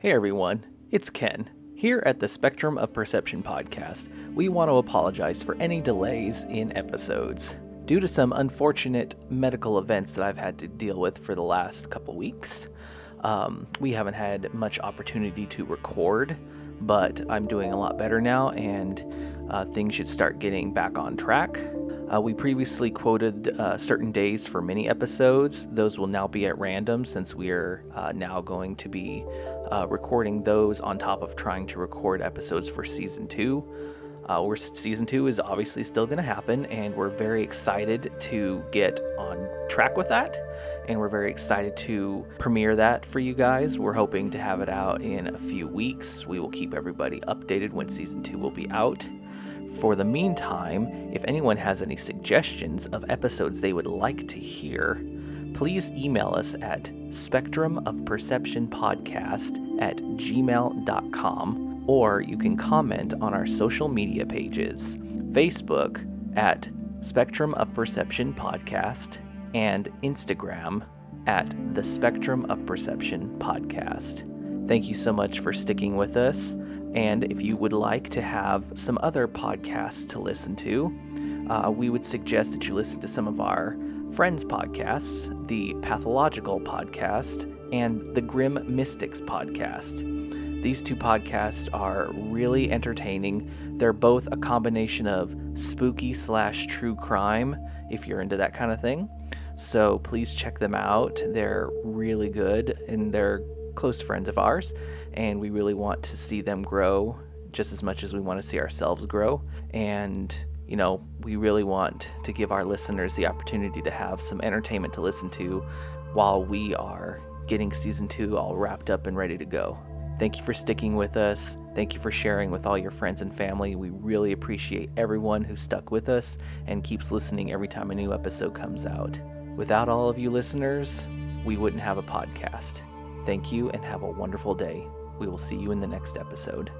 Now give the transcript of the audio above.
Hey everyone, it's Ken. Here at the Spectrum of Perception podcast, we want to apologize for any delays in episodes. Due to some unfortunate medical events that I've had to deal with for the last couple weeks, um, we haven't had much opportunity to record, but I'm doing a lot better now and uh, things should start getting back on track. Uh, we previously quoted uh, certain days for many episodes. Those will now be at random since we are uh, now going to be uh, recording those on top of trying to record episodes for season two. Uh, where season two is obviously still going to happen, and we're very excited to get on track with that. And we're very excited to premiere that for you guys. We're hoping to have it out in a few weeks. We will keep everybody updated when season two will be out. For the meantime, if anyone has any suggestions of episodes they would like to hear, please email us at spectrumofperceptionpodcast at gmail.com or you can comment on our social media pages Facebook at Spectrum of Perception Podcast and Instagram at the Spectrum of Perception Podcast. Thank you so much for sticking with us. And if you would like to have some other podcasts to listen to, uh, we would suggest that you listen to some of our friends' podcasts, the Pathological Podcast and the Grimm Mystics Podcast. These two podcasts are really entertaining. They're both a combination of spooky slash true crime, if you're into that kind of thing. So please check them out. They're really good and they're close friends of ours, and we really want to see them grow just as much as we want to see ourselves grow. And, you know, we really want to give our listeners the opportunity to have some entertainment to listen to while we are getting season two all wrapped up and ready to go. Thank you for sticking with us. Thank you for sharing with all your friends and family. We really appreciate everyone who stuck with us and keeps listening every time a new episode comes out. Without all of you listeners, we wouldn't have a podcast. Thank you and have a wonderful day. We will see you in the next episode.